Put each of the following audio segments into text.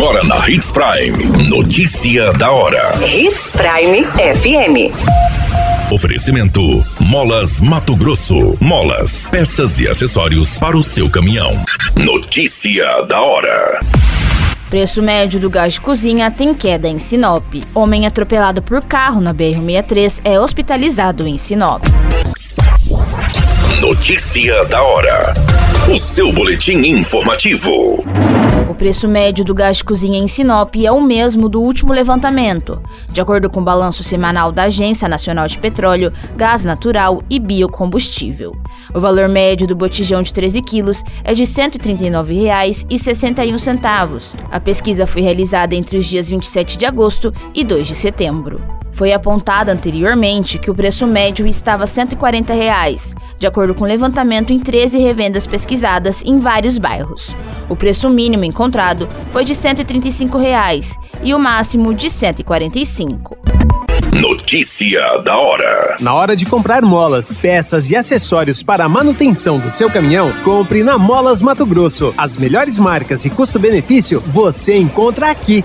Agora na Hits Prime. Notícia da hora. Hits Prime FM. Oferecimento: Molas Mato Grosso. Molas, peças e acessórios para o seu caminhão. Notícia da hora. Preço médio do gás de cozinha tem queda em Sinop. Homem atropelado por carro na BR-63 é hospitalizado em Sinop. Notícia da hora. O seu boletim informativo. Preço médio do gás de cozinha em Sinop é o mesmo do último levantamento, de acordo com o balanço semanal da Agência Nacional de Petróleo, Gás Natural e Biocombustível. O valor médio do botijão de 13 quilos é de R$ 139,61. A pesquisa foi realizada entre os dias 27 de agosto e 2 de setembro. Foi apontado anteriormente que o preço médio estava 140 reais, de acordo com o levantamento em 13 revendas pesquisadas em vários bairros. O preço mínimo encontrado foi de 135 reais, e o máximo de R$ 145. Notícia da hora. Na hora de comprar molas, peças e acessórios para a manutenção do seu caminhão, compre na Molas Mato Grosso. As melhores marcas e custo-benefício você encontra aqui.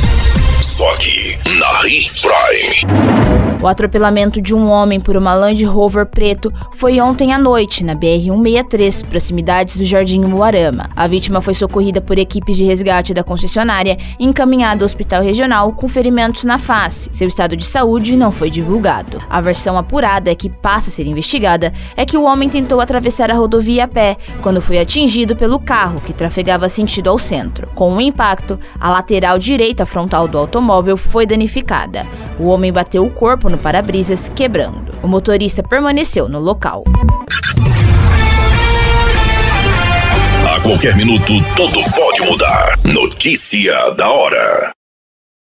Na Hits Prime. O atropelamento de um homem por uma Land Rover preto foi ontem à noite, na BR-163, proximidades do Jardim Moarama. A vítima foi socorrida por equipes de resgate da concessionária e encaminhada ao hospital regional com ferimentos na face. Seu estado de saúde não foi divulgado. A versão apurada, que passa a ser investigada, é que o homem tentou atravessar a rodovia a pé quando foi atingido pelo carro que trafegava sentido ao centro. Com o impacto, a lateral direita frontal do automóvel foi danificada. O homem bateu o corpo no para-brisas, quebrando. O motorista permaneceu no local. A qualquer minuto, tudo pode mudar. Notícia da hora.